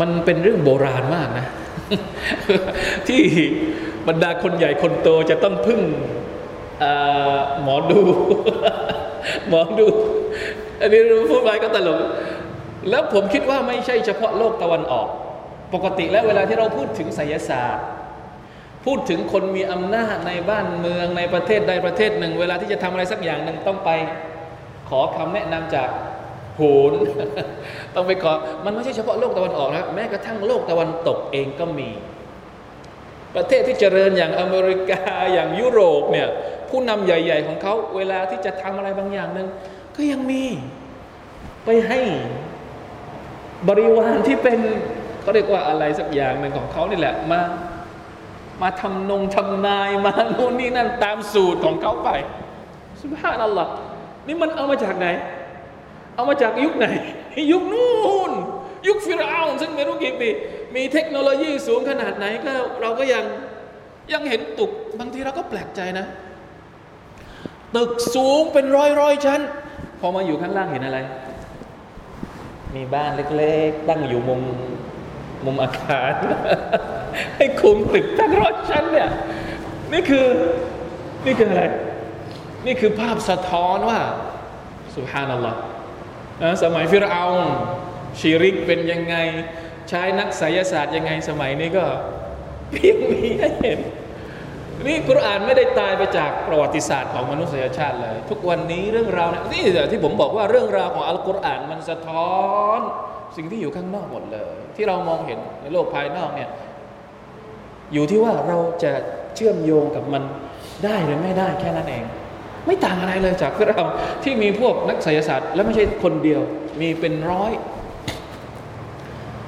มันเป็นเรื่องโบราณมากนะ ที่บรรดาคนใหญ่คนโตจะต้องพึ่งหมอดู หมอดู อันนี้พูดไปก็ตลก แล้วผมคิดว่าไม่ใช่เฉพาะโลกตะวันออก ปกติแล้วเวลาที่เราพูดถึงไสยศาสตร์ พูดถึงคนมีอำนาจในบ้านเมืองในประเทศใดประเทศหนึ่ง เวลาที่จะทำอะไรสักอย่างหนึ่งต้องไป ขอคำแนะนำจาก โหนต้องไปขอมันไม่ใช่เฉพาะโลกตะวันออกนะแม้กระทั่งโลกตะวันตกเองก็มี ประเทศที่เจริญอย่างอเมริกาอย่างยุโรปเนี่ยผู้นำใหญ่ ๆ ของเขาเวลาที่จะทำอะไรบางอย่างหนึ่งก็ยังมีไปให้บริวารที่เป็นเขาเรียกว่าอะไรสักอย่างหนึ่งของเขานี่แหละมามาทำนงทำนายมาโน่นนี่นั่นตามสูตรของเขาไปสุภาพนัลลอฮ์นี่มันเอามาจากไหน เอามาจากยุคไหน ยุคนู่นยุคฟิรเอาซึ่งไม่รู้กี่ปีมีเทคโนโลยีสูงขนาดไหนก็เราก็ยังยังเห็นตึกบางทีเราก็แปลกใจนะ ตึกสูงเป็นร้อยร้อยชั้น พอมาอยู่ข้างล่างเห็นอะไร มีบ้านเล็กๆ ตั้งอยู่มุมมุมอาคารให้คุมตึกตั้งร้อยชั้นเนี่ยนี่คือนี่คืออะไร นี่คือภาพสะท้อนว่าสุฮานัลลอฮ์ สมัยฟิรเอาชีริกเป็นยังไง ใช้นักไสยศาสตร์ยังไงสมัยนี้ก็เพียงมีให้เห็นนี่กุรอานไม่ได้ตายไปจากประวัติศาสตร์ของมนุษยชาติเลย ทุกวันนี้เรื่องราวนี่ที่ผมบอกว่าเรื่องราวของอัลกุรอานมันสะท้อน สิ่งที่อยู่ข้างนอกหมดเลย ที่เรามองเห็นในโลกภายนอกเนี่ยอยู่ที่ว่าเราจะเชื่อมโยงกับมันได้หรือไม่ได้แค่นั้นเอง ไม่ต่างอะไรเลยจากพวกเราที่มีพวกนักไสยศาสตร์ และไม่ใช่คนเดียวมีเป็นร้อย